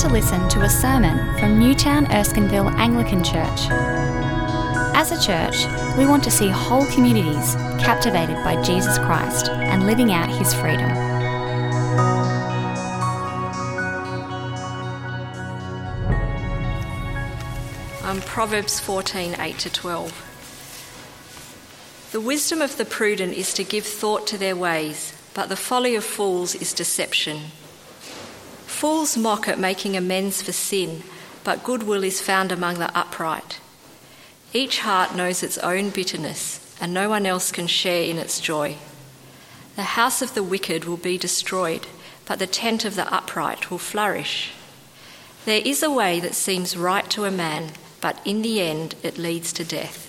to listen to a sermon from Newtown Erskineville Anglican Church. As a church, we want to see whole communities captivated by Jesus Christ and living out his freedom. Um, Proverbs 14 8 to 12. The wisdom of the prudent is to give thought to their ways, but the folly of fools is deception. Fools mock at making amends for sin, but goodwill is found among the upright. Each heart knows its own bitterness, and no one else can share in its joy. The house of the wicked will be destroyed, but the tent of the upright will flourish. There is a way that seems right to a man, but in the end it leads to death.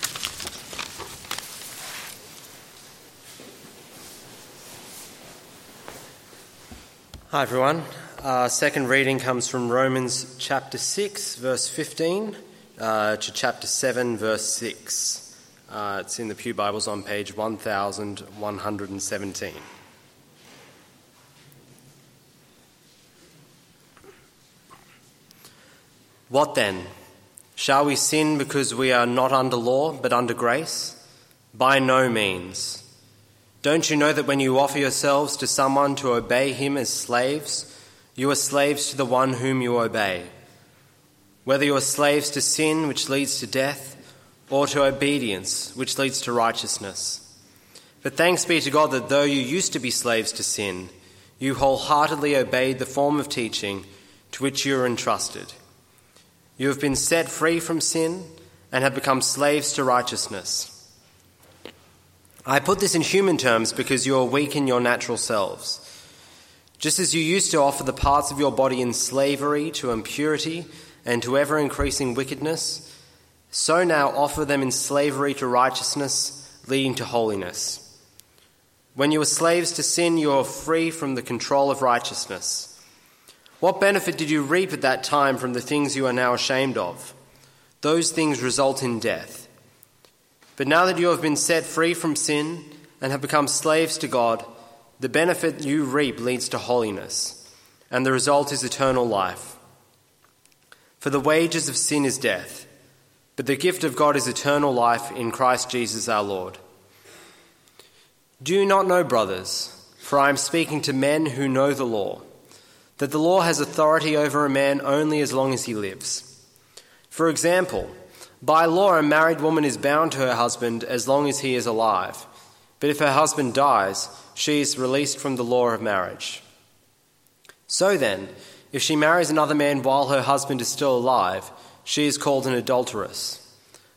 Hi, everyone. Uh, second reading comes from Romans chapter 6, verse 15, uh, to chapter 7, verse 6. Uh, it's in the Pew Bibles on page 1117. What then? Shall we sin because we are not under law but under grace? By no means. Don't you know that when you offer yourselves to someone to obey him as slaves, you are slaves to the one whom you obey? Whether you are slaves to sin, which leads to death, or to obedience, which leads to righteousness. But thanks be to God that though you used to be slaves to sin, you wholeheartedly obeyed the form of teaching to which you were entrusted. You have been set free from sin and have become slaves to righteousness. I put this in human terms because you are weak in your natural selves. Just as you used to offer the parts of your body in slavery to impurity and to ever increasing wickedness, so now offer them in slavery to righteousness, leading to holiness. When you were slaves to sin, you were free from the control of righteousness. What benefit did you reap at that time from the things you are now ashamed of? Those things result in death. But now that you have been set free from sin and have become slaves to God, the benefit you reap leads to holiness, and the result is eternal life. For the wages of sin is death, but the gift of God is eternal life in Christ Jesus our Lord. Do you not know, brothers, for I am speaking to men who know the law, that the law has authority over a man only as long as he lives? For example, by law, a married woman is bound to her husband as long as he is alive. But if her husband dies, she is released from the law of marriage. So then, if she marries another man while her husband is still alive, she is called an adulteress.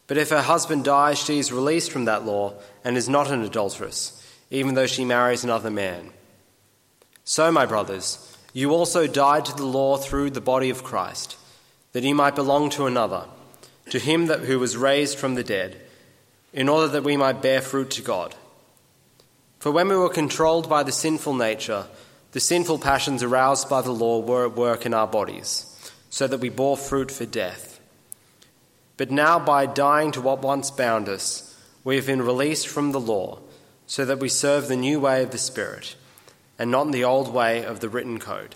But if her husband dies, she is released from that law and is not an adulteress, even though she marries another man. So, my brothers, you also died to the law through the body of Christ, that you might belong to another to him that, who was raised from the dead, in order that we might bear fruit to God. For when we were controlled by the sinful nature, the sinful passions aroused by the law were at work in our bodies, so that we bore fruit for death. But now, by dying to what once bound us, we have been released from the law, so that we serve the new way of the Spirit, and not the old way of the written code.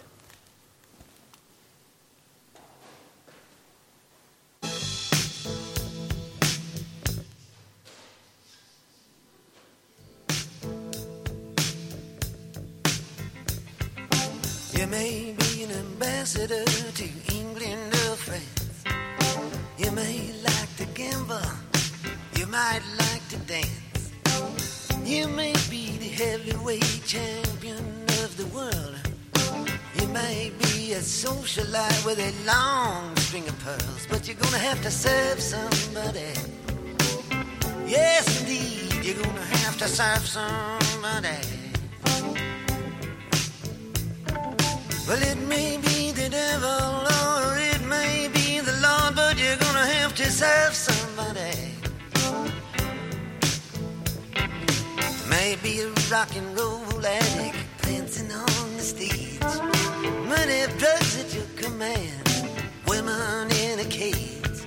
You might like to dance. You may be the heavyweight champion of the world. You may be a socialite with a long string of pearls, but you're gonna have to serve somebody. Yes, indeed, you're gonna have to serve somebody. Well, it may be the devil or it may be the Lord, but you're gonna have to serve somebody. Maybe a rock and roll addict dancing on the stage. Money, drugs at your command, women in a cage.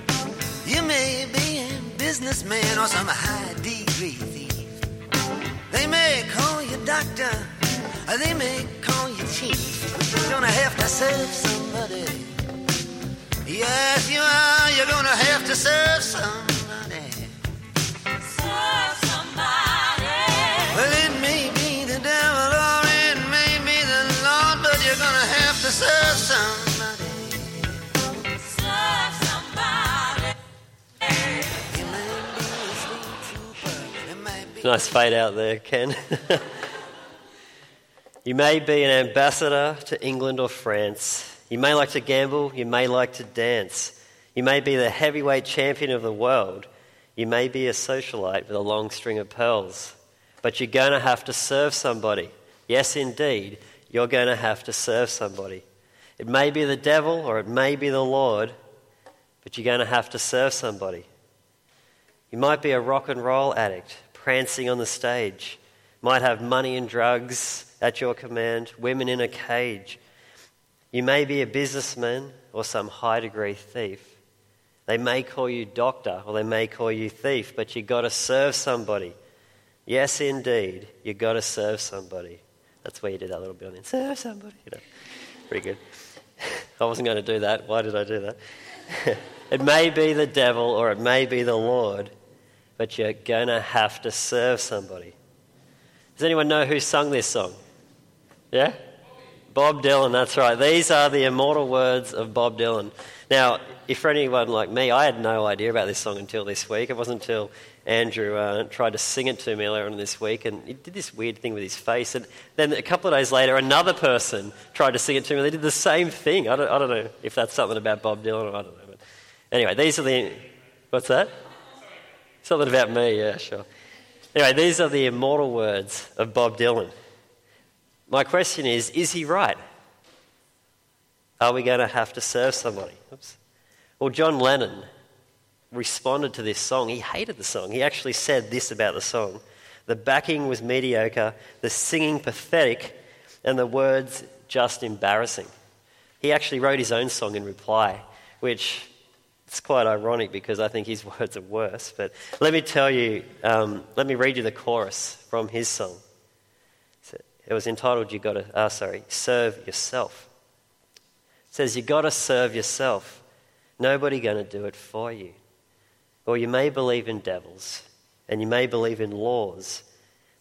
You may be a businessman or some high degree thief. They may call you doctor, or they may call you chief. You're gonna have to serve somebody. Yes, you are. You're gonna have to serve somebody. Serve somebody. Well, it may be the devil or it may be the Lord, but you're gonna have to serve somebody. Serve somebody. You may be a state trooper. It might be. Nice fade out there, Ken. you may be an ambassador to England or France. You may like to gamble. You may like to dance. You may be the heavyweight champion of the world. You may be a socialite with a long string of pearls. But you're going to have to serve somebody. Yes, indeed, you're going to have to serve somebody. It may be the devil or it may be the Lord, but you're going to have to serve somebody. You might be a rock and roll addict prancing on the stage, might have money and drugs at your command, women in a cage. You may be a businessman or some high degree thief. They may call you doctor or they may call you thief, but you've got to serve somebody. Yes, indeed, you've got to serve somebody. That's where you did that little bit on it. Serve somebody. You know, pretty good. I wasn't going to do that. Why did I do that? it may be the devil or it may be the Lord, but you're going to have to serve somebody. Does anyone know who sung this song? Yeah? Bob Dylan, that's right. These are the immortal words of Bob Dylan. Now, if for anyone like me, I had no idea about this song until this week. It wasn't until Andrew uh, tried to sing it to me earlier on this week, and he did this weird thing with his face. And then a couple of days later, another person tried to sing it to me. They did the same thing. I don't, I don't know if that's something about Bob Dylan or I don't know. But anyway, these are the. What's that? Something about me, yeah, sure. Anyway, these are the immortal words of Bob Dylan. My question is is he right? Are we going to have to serve somebody? Oops. Well, John Lennon responded to this song. He hated the song. He actually said this about the song The backing was mediocre, the singing pathetic, and the words just embarrassing. He actually wrote his own song in reply, which it's quite ironic because I think his words are worse. But let me tell you, um, let me read you the chorus from his song. It was entitled, You Gotta, uh, sorry, Serve Yourself. Says, You gotta serve yourself. Nobody gonna do it for you. Or you may believe in devils and you may believe in laws,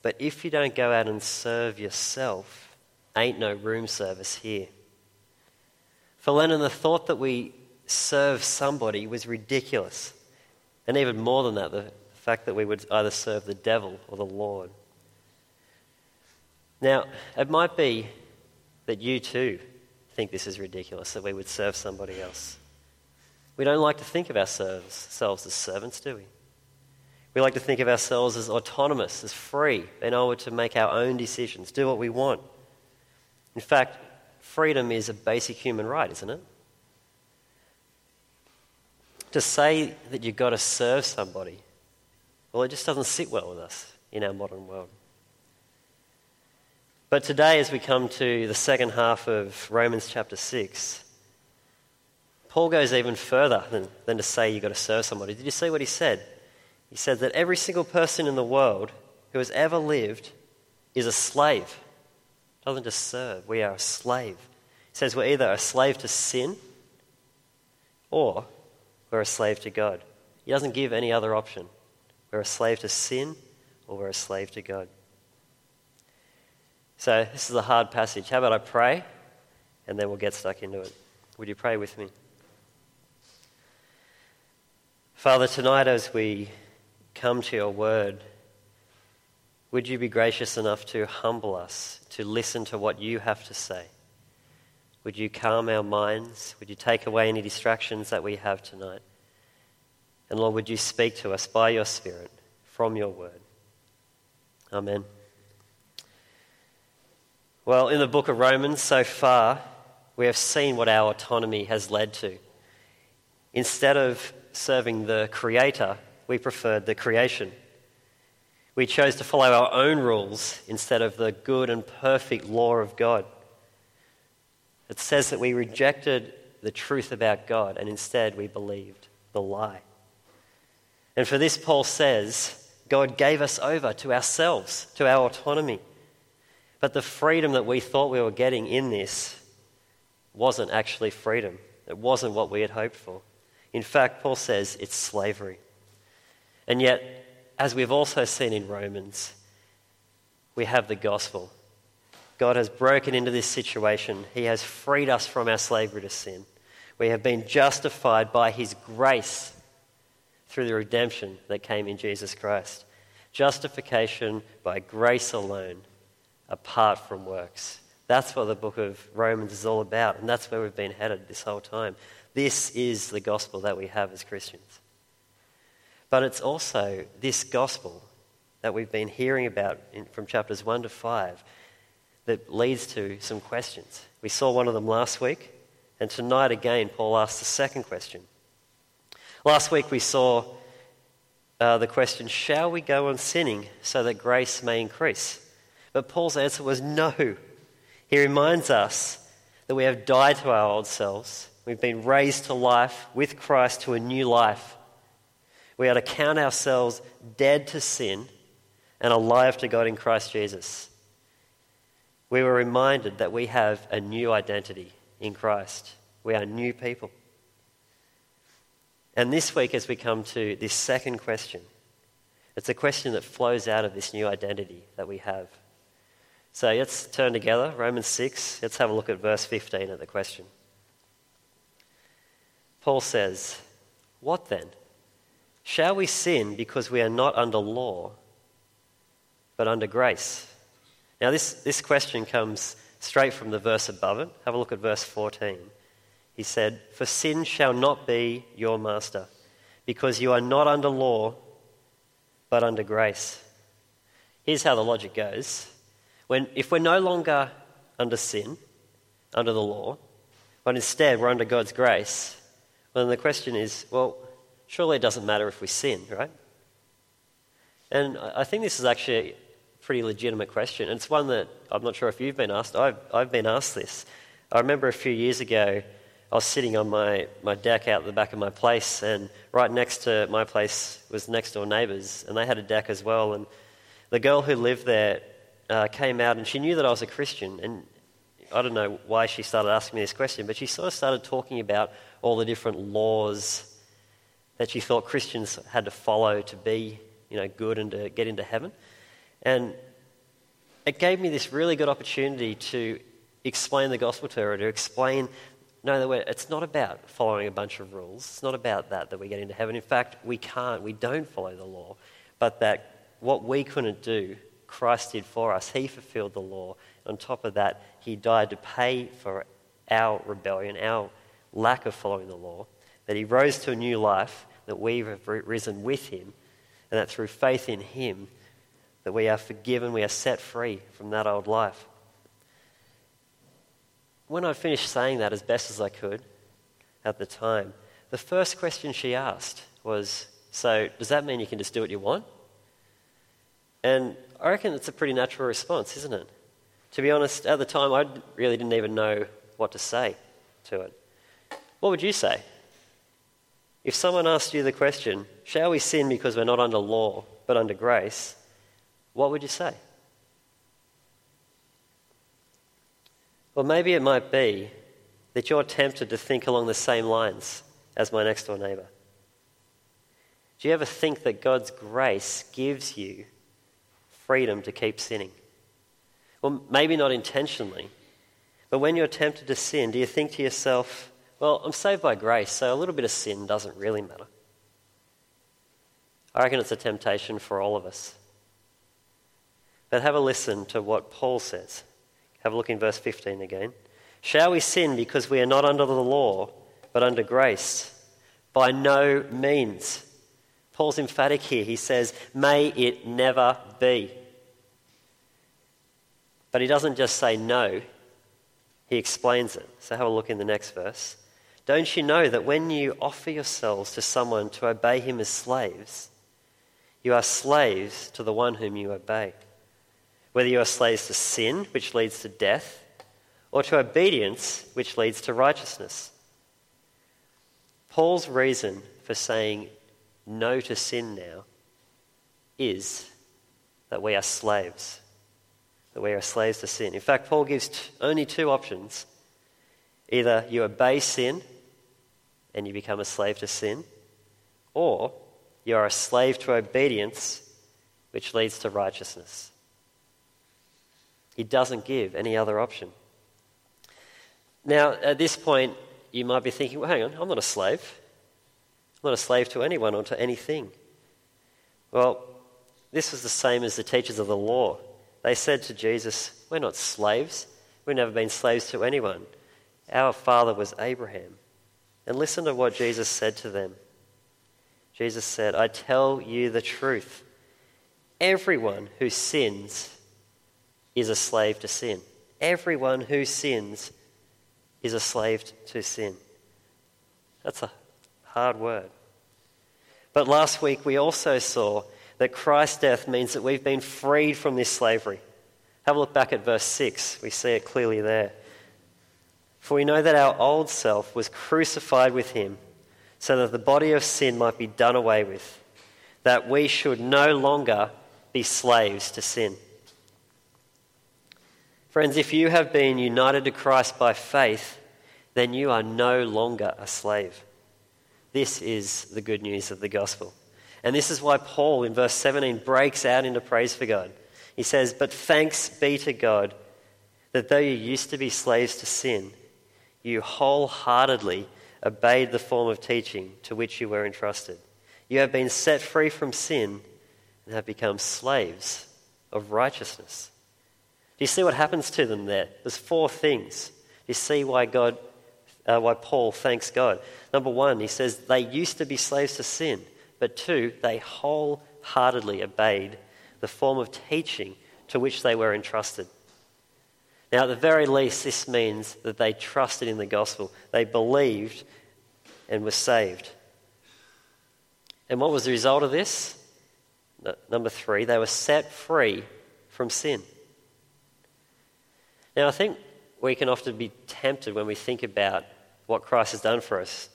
but if you don't go out and serve yourself, ain't no room service here. For Lennon, the thought that we serve somebody was ridiculous. And even more than that, the fact that we would either serve the devil or the Lord. Now, it might be that you too think this is ridiculous, that we would serve somebody else. We don't like to think of ourselves as servants, do we? We like to think of ourselves as autonomous, as free, being able to make our own decisions, do what we want. In fact, freedom is a basic human right, isn't it? To say that you've got to serve somebody, well, it just doesn't sit well with us in our modern world. But today, as we come to the second half of Romans chapter 6, Paul goes even further than, than to say you've got to serve somebody. Did you see what he said? He said that every single person in the world who has ever lived is a slave. Doesn't just serve, we are a slave. He says we're either a slave to sin or we're a slave to God. He doesn't give any other option. We're a slave to sin or we're a slave to God. So, this is a hard passage. How about I pray and then we'll get stuck into it? Would you pray with me? Father, tonight as we come to your word, would you be gracious enough to humble us, to listen to what you have to say? Would you calm our minds? Would you take away any distractions that we have tonight? And Lord, would you speak to us by your Spirit from your word? Amen. Well, in the book of Romans, so far, we have seen what our autonomy has led to. Instead of serving the Creator, we preferred the creation. We chose to follow our own rules instead of the good and perfect law of God. It says that we rejected the truth about God and instead we believed the lie. And for this, Paul says, God gave us over to ourselves, to our autonomy. But the freedom that we thought we were getting in this wasn't actually freedom. It wasn't what we had hoped for. In fact, Paul says it's slavery. And yet, as we've also seen in Romans, we have the gospel. God has broken into this situation. He has freed us from our slavery to sin. We have been justified by His grace through the redemption that came in Jesus Christ. Justification by grace alone, apart from works. That's what the book of Romans is all about, and that's where we've been headed this whole time. This is the gospel that we have as Christians. But it's also this gospel that we've been hearing about in, from chapters 1 to 5 that leads to some questions. We saw one of them last week, and tonight again, Paul asks the second question. Last week we saw uh, the question Shall we go on sinning so that grace may increase? But Paul's answer was no. He reminds us that we have died to our old selves, we've been raised to life with Christ to a new life. We are to count ourselves dead to sin and alive to God in Christ Jesus. We were reminded that we have a new identity in Christ. We are new people. And this week, as we come to this second question, it's a question that flows out of this new identity that we have. So let's turn together, Romans 6. Let's have a look at verse 15 of the question. Paul says, What then? Shall we sin because we are not under law, but under grace? Now, this, this question comes straight from the verse above it. Have a look at verse 14. He said, For sin shall not be your master, because you are not under law, but under grace. Here's how the logic goes. When, if we're no longer under sin, under the law, but instead we're under God's grace, well, then the question is well, surely it doesn't matter if we sin, right? And I think this is actually a pretty legitimate question. It's one that I'm not sure if you've been asked. I've, I've been asked this. I remember a few years ago, I was sitting on my, my deck out the back of my place, and right next to my place was next door neighbours, and they had a deck as well. And the girl who lived there uh, came out, and she knew that I was a Christian. And I don't know why she started asking me this question, but she sort of started talking about all the different laws that she thought Christians had to follow to be, you know, good and to get into heaven. And it gave me this really good opportunity to explain the gospel to her, to explain no, it's not about following a bunch of rules. It's not about that that we get into heaven. In fact, we can't, we don't follow the law. But that what we couldn't do, Christ did for us. He fulfilled the law. On top of that, He died to pay for our rebellion, our lack of following the law. That He rose to a new life, that we have risen with Him, and that through faith in Him, that we are forgiven, we are set free from that old life when I finished saying that as best as I could at the time, the first question she asked was, So, does that mean you can just do what you want? And I reckon it's a pretty natural response, isn't it? To be honest, at the time, I really didn't even know what to say to it. What would you say? If someone asked you the question, Shall we sin because we're not under law but under grace? What would you say? Well, maybe it might be that you're tempted to think along the same lines as my next door neighbour. Do you ever think that God's grace gives you freedom to keep sinning? Well, maybe not intentionally, but when you're tempted to sin, do you think to yourself, well, I'm saved by grace, so a little bit of sin doesn't really matter? I reckon it's a temptation for all of us. But have a listen to what Paul says. Have a look in verse 15 again. Shall we sin because we are not under the law, but under grace? By no means. Paul's emphatic here. He says, May it never be. But he doesn't just say no, he explains it. So have a look in the next verse. Don't you know that when you offer yourselves to someone to obey him as slaves, you are slaves to the one whom you obey? Whether you are slaves to sin, which leads to death, or to obedience, which leads to righteousness. Paul's reason for saying no to sin now is that we are slaves. That we are slaves to sin. In fact, Paul gives t- only two options either you obey sin and you become a slave to sin, or you are a slave to obedience, which leads to righteousness. He doesn't give any other option. Now, at this point, you might be thinking, well, hang on, I'm not a slave. I'm not a slave to anyone or to anything. Well, this was the same as the teachers of the law. They said to Jesus, We're not slaves. We've never been slaves to anyone. Our father was Abraham. And listen to what Jesus said to them. Jesus said, I tell you the truth. Everyone who sins is a slave to sin. Everyone who sins is a slave to sin. That's a hard word. But last week we also saw that Christ's death means that we've been freed from this slavery. Have a look back at verse 6. We see it clearly there. For we know that our old self was crucified with him so that the body of sin might be done away with, that we should no longer be slaves to sin. Friends, if you have been united to Christ by faith, then you are no longer a slave. This is the good news of the gospel. And this is why Paul in verse 17 breaks out into praise for God. He says, But thanks be to God that though you used to be slaves to sin, you wholeheartedly obeyed the form of teaching to which you were entrusted. You have been set free from sin and have become slaves of righteousness. Do you see what happens to them there? There's four things. Do you see why God, uh, why Paul thanks God? Number one, he says they used to be slaves to sin, but two, they wholeheartedly obeyed the form of teaching to which they were entrusted. Now, at the very least, this means that they trusted in the gospel. They believed and were saved. And what was the result of this? Number three, they were set free from sin. Now, I think we can often be tempted when we think about what Christ has done for us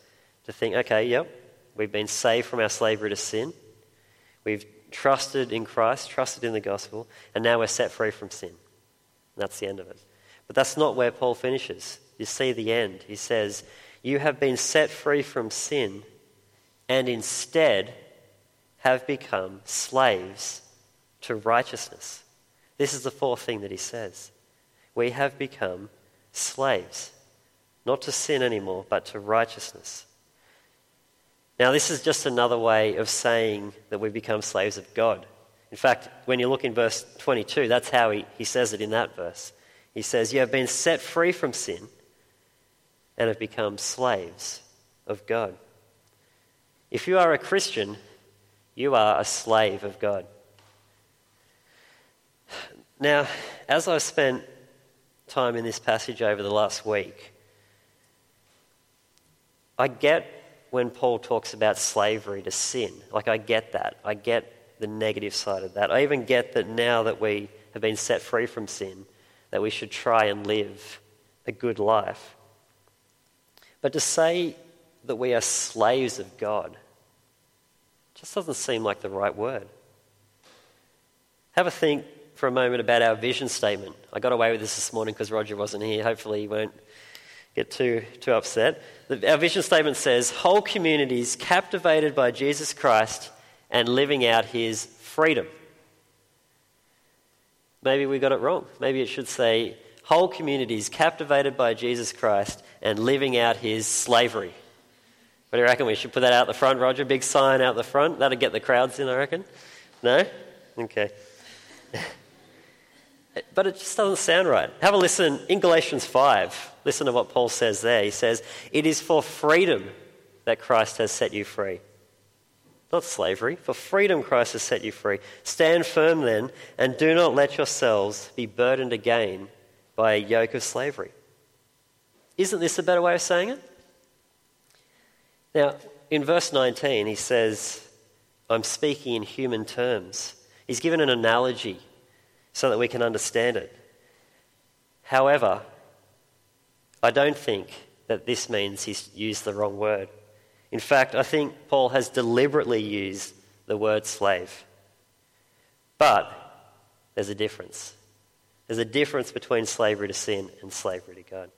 to think, okay, yep, we've been saved from our slavery to sin. We've trusted in Christ, trusted in the gospel, and now we're set free from sin. That's the end of it. But that's not where Paul finishes. You see the end. He says, You have been set free from sin and instead have become slaves to righteousness. This is the fourth thing that he says. We have become slaves, not to sin anymore, but to righteousness. Now, this is just another way of saying that we become slaves of God. In fact, when you look in verse 22, that's how he, he says it in that verse. He says, You have been set free from sin and have become slaves of God. If you are a Christian, you are a slave of God. Now, as I've spent time in this passage over the last week, I get when Paul talks about slavery to sin. Like, I get that. I get the negative side of that. I even get that now that we have been set free from sin, that we should try and live a good life. But to say that we are slaves of God just doesn't seem like the right word. Have a think for a moment about our vision statement. I got away with this this morning because Roger wasn't here. Hopefully, he won't get too, too upset. Our vision statement says whole communities captivated by Jesus Christ and living out his freedom. Maybe we got it wrong. Maybe it should say whole communities captivated by Jesus Christ and living out his slavery. What do you reckon? We should put that out the front, Roger? Big sign out the front. That'll get the crowds in, I reckon. No? Okay. But it just doesn't sound right. Have a listen in Galatians 5. Listen to what Paul says there. He says, It is for freedom that Christ has set you free. Not slavery. For freedom, Christ has set you free. Stand firm then, and do not let yourselves be burdened again by a yoke of slavery. Isn't this a better way of saying it? Now, in verse 19, he says, I'm speaking in human terms. He's given an analogy so that we can understand it. However, I don't think that this means he's used the wrong word. In fact, I think Paul has deliberately used the word slave. But there's a difference. There's a difference between slavery to sin and slavery to God.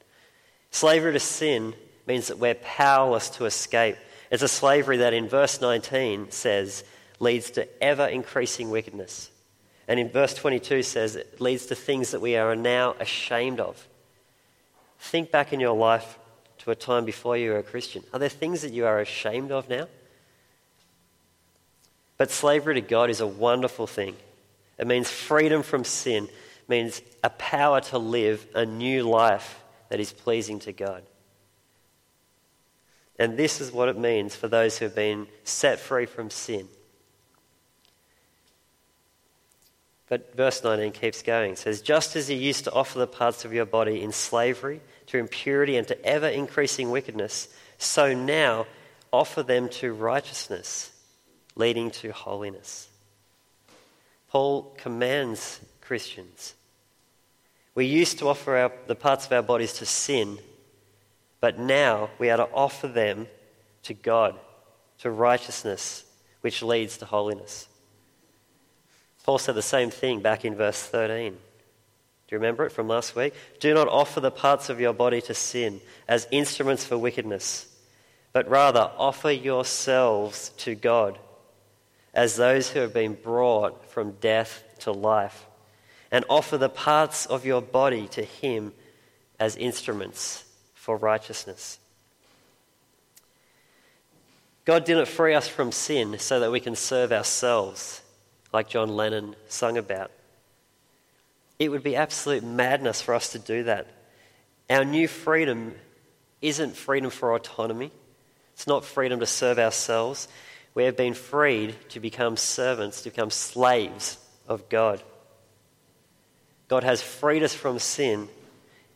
Slavery to sin means that we're powerless to escape. It's a slavery that in verse 19 says leads to ever increasing wickedness. And in verse 22 says it leads to things that we are now ashamed of. Think back in your life to a time before you were a Christian. Are there things that you are ashamed of now? But slavery to God is a wonderful thing. It means freedom from sin, means a power to live a new life that is pleasing to God. And this is what it means for those who have been set free from sin. But verse 19 keeps going. It says, Just as you used to offer the parts of your body in slavery to impurity and to ever increasing wickedness, so now offer them to righteousness, leading to holiness. Paul commands Christians. We used to offer our, the parts of our bodies to sin, but now we are to offer them to God, to righteousness, which leads to holiness. Paul said the same thing back in verse 13. Do you remember it from last week? Do not offer the parts of your body to sin as instruments for wickedness, but rather offer yourselves to God as those who have been brought from death to life, and offer the parts of your body to Him as instruments for righteousness. God didn't free us from sin so that we can serve ourselves like John Lennon sung about. It would be absolute madness for us to do that. Our new freedom isn't freedom for autonomy, it's not freedom to serve ourselves. We have been freed to become servants, to become slaves of God. God has freed us from sin,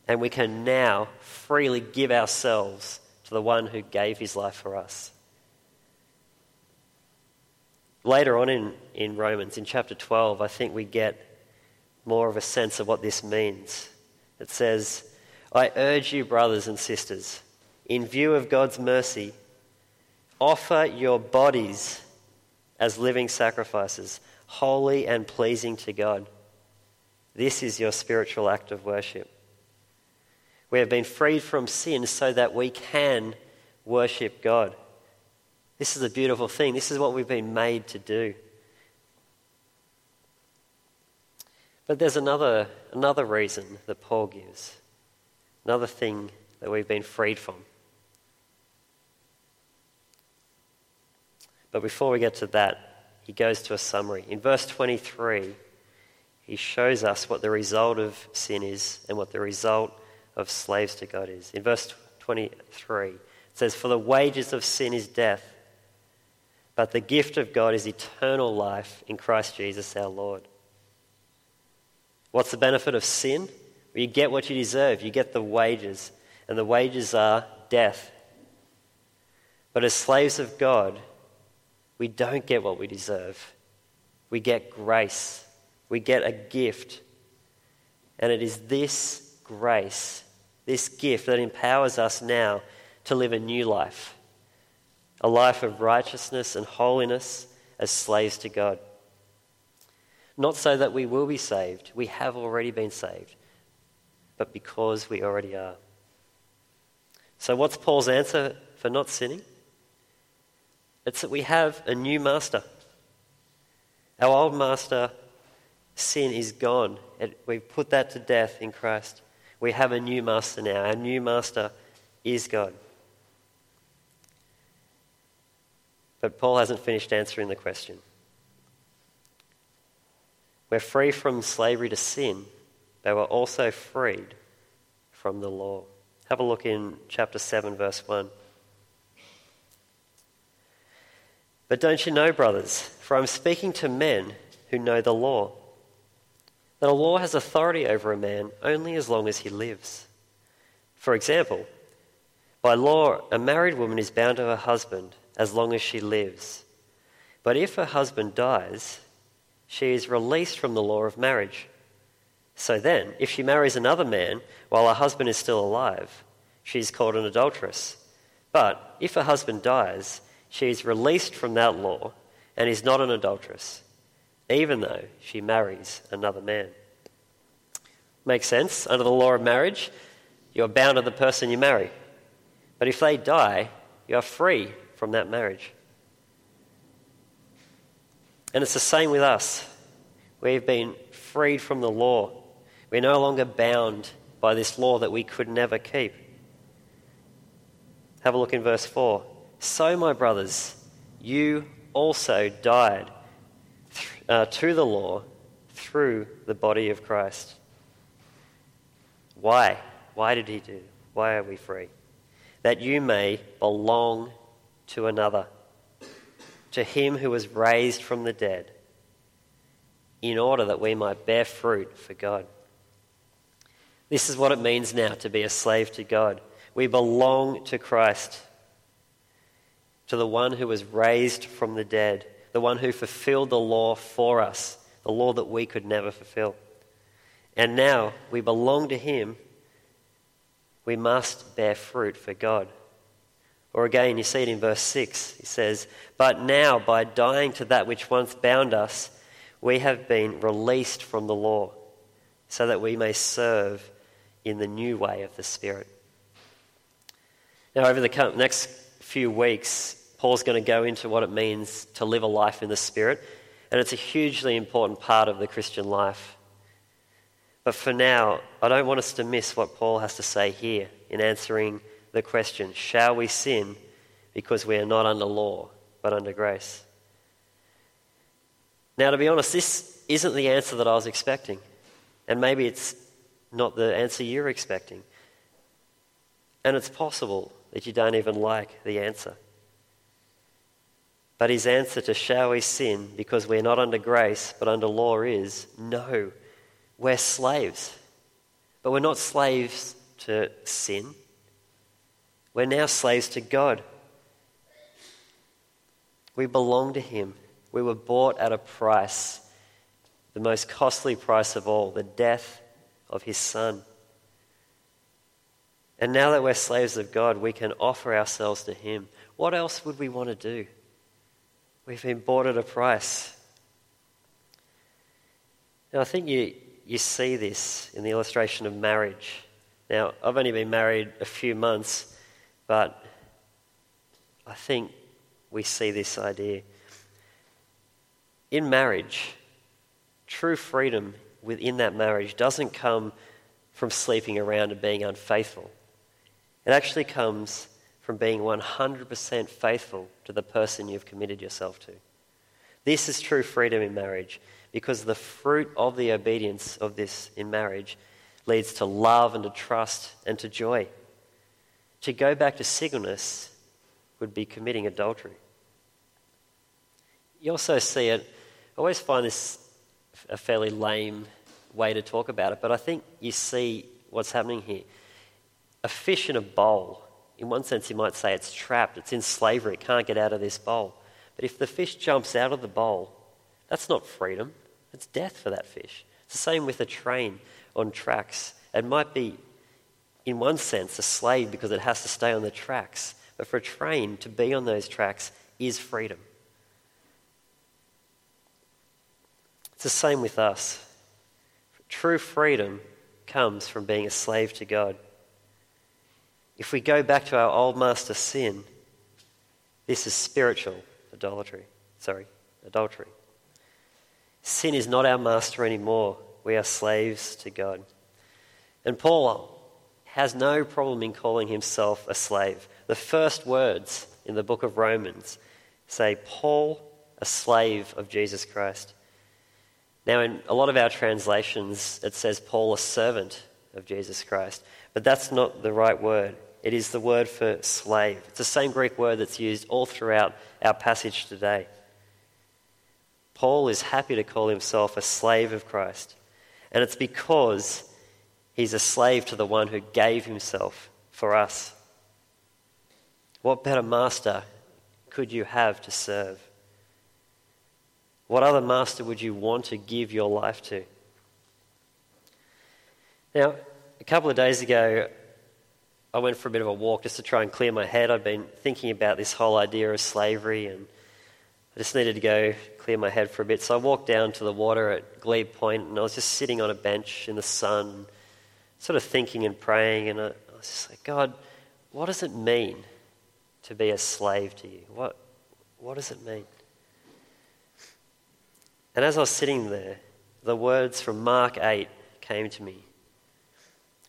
and we can now freely give ourselves to the one who gave his life for us. Later on in, in Romans, in chapter 12, I think we get more of a sense of what this means. It says, I urge you, brothers and sisters, in view of God's mercy, offer your bodies as living sacrifices, holy and pleasing to God. This is your spiritual act of worship. We have been freed from sin so that we can worship God. This is a beautiful thing. This is what we've been made to do. But there's another, another reason that Paul gives, another thing that we've been freed from. But before we get to that, he goes to a summary. In verse 23, he shows us what the result of sin is and what the result of slaves to God is. In verse 23, it says, For the wages of sin is death but the gift of God is eternal life in Christ Jesus our Lord. What's the benefit of sin? Well, you get what you deserve, you get the wages, and the wages are death. But as slaves of God, we don't get what we deserve. We get grace, we get a gift. And it is this grace, this gift, that empowers us now to live a new life a life of righteousness and holiness as slaves to God. Not so that we will be saved, we have already been saved, but because we already are. So, what's Paul's answer for not sinning? It's that we have a new master. Our old master, sin, is gone. We've put that to death in Christ. We have a new master now. Our new master is God. But Paul hasn't finished answering the question. We're free from slavery to sin, but we're also freed from the law. Have a look in chapter 7, verse 1. But don't you know, brothers, for I'm speaking to men who know the law, that a law has authority over a man only as long as he lives. For example, by law, a married woman is bound to her husband as long as she lives. But if her husband dies, she is released from the law of marriage. So then, if she marries another man while her husband is still alive, she is called an adulteress. But if her husband dies, she is released from that law and is not an adulteress, even though she marries another man. Makes sense? Under the law of marriage, you're bound to the person you marry. But if they die, you are free from that marriage. And it's the same with us. We've been freed from the law. We're no longer bound by this law that we could never keep. Have a look in verse 4. So, my brothers, you also died uh, to the law through the body of Christ. Why? Why did he do? Why are we free? That you may belong to another, to him who was raised from the dead, in order that we might bear fruit for God. This is what it means now to be a slave to God. We belong to Christ, to the one who was raised from the dead, the one who fulfilled the law for us, the law that we could never fulfill. And now we belong to him. We must bear fruit for God. Or again, you see it in verse 6. He says, But now, by dying to that which once bound us, we have been released from the law, so that we may serve in the new way of the Spirit. Now, over the next few weeks, Paul's going to go into what it means to live a life in the Spirit, and it's a hugely important part of the Christian life. But for now, I don't want us to miss what Paul has to say here in answering the question Shall we sin because we are not under law, but under grace? Now, to be honest, this isn't the answer that I was expecting. And maybe it's not the answer you're expecting. And it's possible that you don't even like the answer. But his answer to shall we sin because we're not under grace but under law is no. We're slaves. But we're not slaves to sin. We're now slaves to God. We belong to Him. We were bought at a price, the most costly price of all, the death of His Son. And now that we're slaves of God, we can offer ourselves to Him. What else would we want to do? We've been bought at a price. Now, I think you, you see this in the illustration of marriage. Now, I've only been married a few months, but I think we see this idea. In marriage, true freedom within that marriage doesn't come from sleeping around and being unfaithful. It actually comes from being 100% faithful to the person you've committed yourself to. This is true freedom in marriage because the fruit of the obedience of this in marriage leads to love and to trust and to joy. To go back to singleness would be committing adultery. You also see it, I always find this a fairly lame way to talk about it, but I think you see what's happening here. A fish in a bowl in one sense, you might say it's trapped, it's in slavery, it can't get out of this bowl. But if the fish jumps out of the bowl, that's not freedom, it's death for that fish. It's the same with a train on tracks. It might be, in one sense, a slave because it has to stay on the tracks. But for a train to be on those tracks is freedom. It's the same with us. True freedom comes from being a slave to God. If we go back to our old master sin, this is spiritual idolatry. Sorry, adultery. Sin is not our master anymore. We are slaves to God. And Paul has no problem in calling himself a slave. The first words in the book of Romans say, Paul, a slave of Jesus Christ. Now, in a lot of our translations, it says Paul, a servant of Jesus Christ. But that's not the right word. It is the word for slave. It's the same Greek word that's used all throughout our passage today. Paul is happy to call himself a slave of Christ. And it's because he's a slave to the one who gave himself for us. What better master could you have to serve? What other master would you want to give your life to? Now, a couple of days ago, I went for a bit of a walk just to try and clear my head. I'd been thinking about this whole idea of slavery and I just needed to go clear my head for a bit. So I walked down to the water at Glebe Point and I was just sitting on a bench in the sun, sort of thinking and praying. And I, was just like, God, what does it mean to be a slave to you? What, what does it mean? And as I was sitting there, the words from Mark 8 came to me.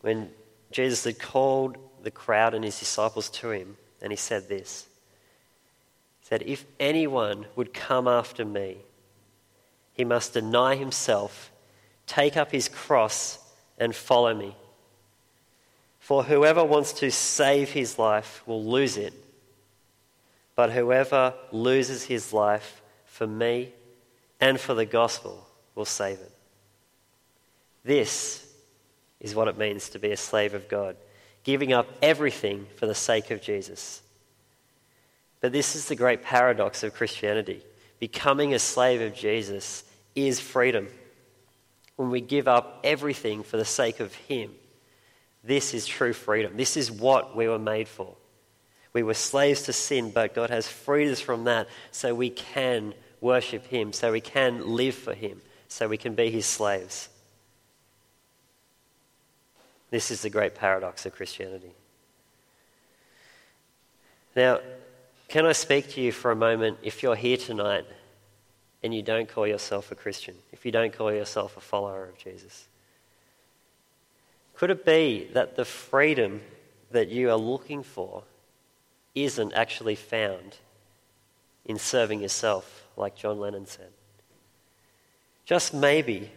When Jesus had called the crowd and his disciples to him, and he said this He said, If anyone would come after me, he must deny himself, take up his cross, and follow me. For whoever wants to save his life will lose it, but whoever loses his life for me and for the gospel will save it. This is what it means to be a slave of God, giving up everything for the sake of Jesus. But this is the great paradox of Christianity. Becoming a slave of Jesus is freedom. When we give up everything for the sake of Him, this is true freedom. This is what we were made for. We were slaves to sin, but God has freed us from that so we can worship Him, so we can live for Him, so we can be His slaves. This is the great paradox of Christianity. Now, can I speak to you for a moment if you're here tonight and you don't call yourself a Christian, if you don't call yourself a follower of Jesus? Could it be that the freedom that you are looking for isn't actually found in serving yourself, like John Lennon said? Just maybe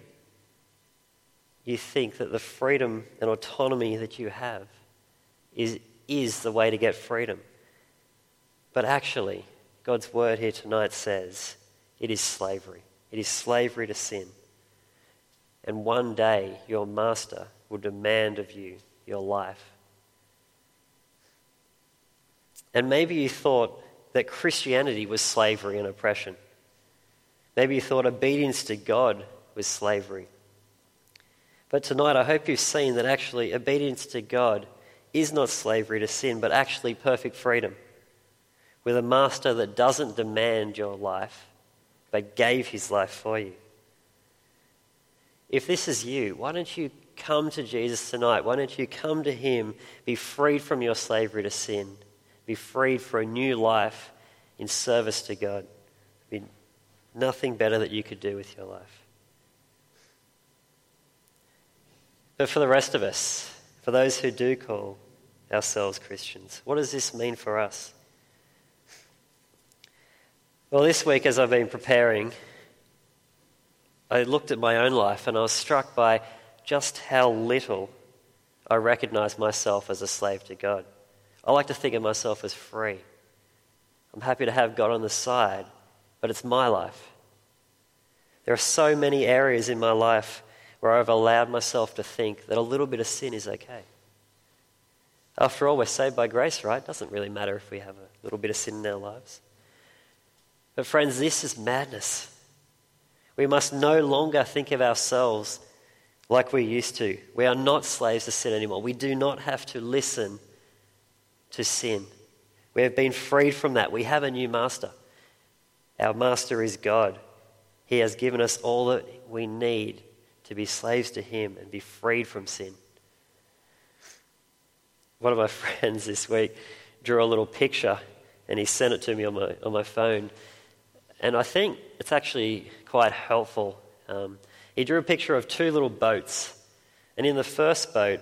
you think that the freedom and autonomy that you have is, is the way to get freedom. But actually, God's word here tonight says it is slavery. It is slavery to sin. And one day, your master will demand of you your life. And maybe you thought that Christianity was slavery and oppression. Maybe you thought obedience to God was slavery. But tonight, I hope you've seen that actually obedience to God is not slavery to sin, but actually perfect freedom. With a master that doesn't demand your life, but gave his life for you. If this is you, why don't you come to Jesus tonight? Why don't you come to him, be freed from your slavery to sin, be freed for a new life in service to God? Nothing better that you could do with your life. But for the rest of us, for those who do call ourselves Christians, what does this mean for us? Well, this week, as I've been preparing, I looked at my own life and I was struck by just how little I recognize myself as a slave to God. I like to think of myself as free. I'm happy to have God on the side, but it's my life. There are so many areas in my life where I've allowed myself to think that a little bit of sin is okay. After all, we're saved by grace, right? It doesn't really matter if we have a little bit of sin in our lives. But, friends, this is madness. We must no longer think of ourselves like we used to. We are not slaves to sin anymore. We do not have to listen to sin. We have been freed from that. We have a new master. Our master is God. He has given us all that we need to be slaves to Him and be freed from sin. One of my friends this week drew a little picture and he sent it to me on my, on my phone. And I think it's actually quite helpful. Um, he drew a picture of two little boats. And in the first boat,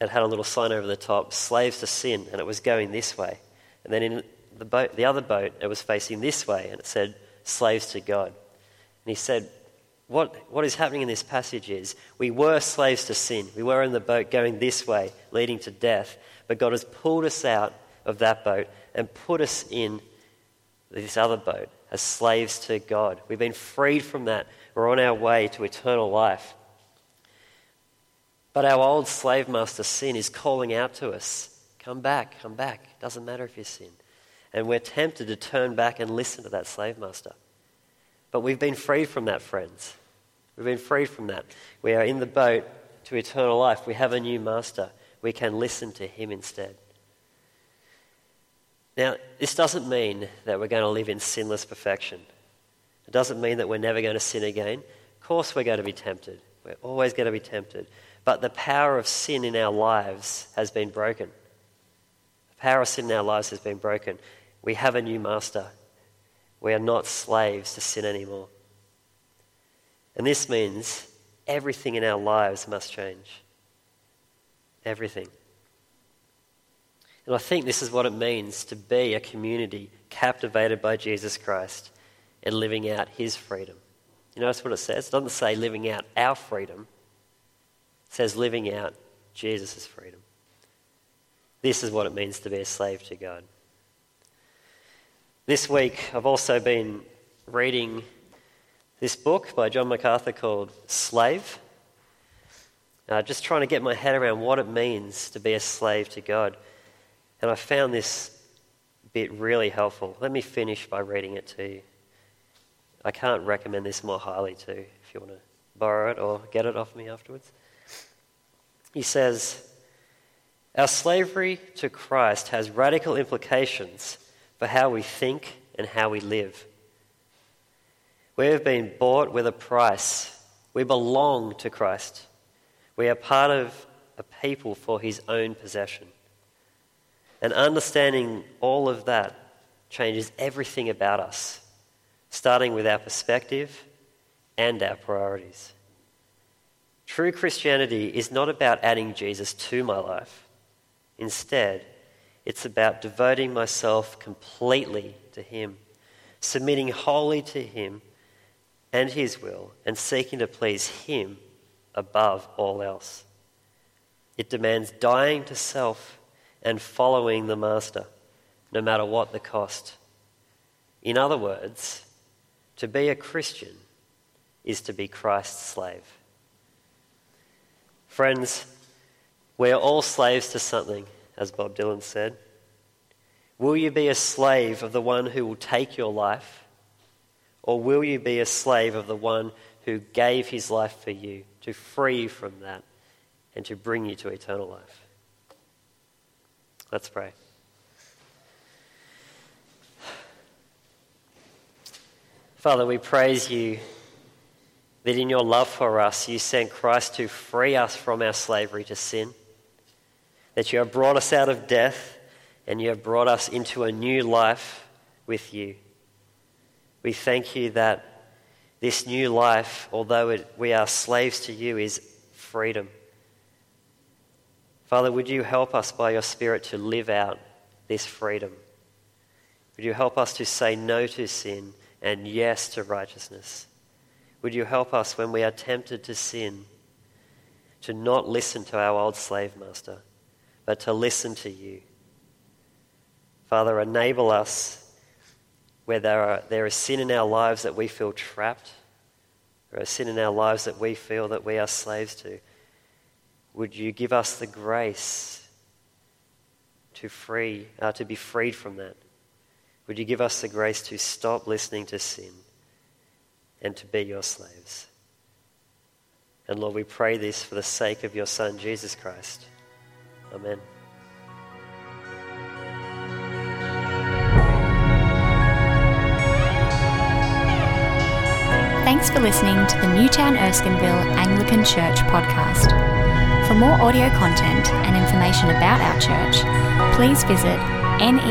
it had a little sign over the top, slaves to sin, and it was going this way. And then in the, boat, the other boat, it was facing this way, and it said, slaves to God. And he said, what, what is happening in this passage is we were slaves to sin. We were in the boat going this way, leading to death. But God has pulled us out of that boat and put us in this other boat as slaves to God. We've been freed from that. We're on our way to eternal life. But our old slave master sin is calling out to us come back, come back. Doesn't matter if you sin. And we're tempted to turn back and listen to that slave master. But we've been freed from that, friends. We've been freed from that. We are in the boat to eternal life. We have a new master. We can listen to him instead. Now, this doesn't mean that we're going to live in sinless perfection. It doesn't mean that we're never going to sin again. Of course, we're going to be tempted. We're always going to be tempted. But the power of sin in our lives has been broken. The power of sin in our lives has been broken. We have a new master. We are not slaves to sin anymore. And this means everything in our lives must change. Everything. And I think this is what it means to be a community captivated by Jesus Christ and living out his freedom. You notice what it says? It doesn't say living out our freedom, it says living out Jesus' freedom. This is what it means to be a slave to God. This week, I've also been reading this book by John MacArthur called Slave. Uh, just trying to get my head around what it means to be a slave to God. And I found this bit really helpful. Let me finish by reading it to you. I can't recommend this more highly to you if you want to borrow it or get it off me afterwards. He says, Our slavery to Christ has radical implications for how we think and how we live. We have been bought with a price. We belong to Christ. We are part of a people for his own possession. And understanding all of that changes everything about us, starting with our perspective and our priorities. True Christianity is not about adding Jesus to my life. Instead, it's about devoting myself completely to Him, submitting wholly to Him and His will, and seeking to please Him above all else. It demands dying to self and following the Master, no matter what the cost. In other words, to be a Christian is to be Christ's slave. Friends, we're all slaves to something, as Bob Dylan said. Will you be a slave of the one who will take your life? Or will you be a slave of the one who gave his life for you to free you from that and to bring you to eternal life? Let's pray. Father, we praise you that in your love for us, you sent Christ to free us from our slavery to sin, that you have brought us out of death and you have brought us into a new life with you. We thank you that this new life, although it, we are slaves to you, is freedom. Father, would you help us by your Spirit to live out this freedom? Would you help us to say no to sin and yes to righteousness? Would you help us when we are tempted to sin to not listen to our old slave master, but to listen to you? Father, enable us where there, are, there is sin in our lives that we feel trapped, or a sin in our lives that we feel that we are slaves to. Would you give us the grace to free, uh, to be freed from that? Would you give us the grace to stop listening to sin and to be your slaves? And Lord, we pray this for the sake of your Son, Jesus Christ. Amen. Thanks for listening to the Newtown Erskineville Anglican Church podcast. For more audio content and information about our church, please visit neac.com.au.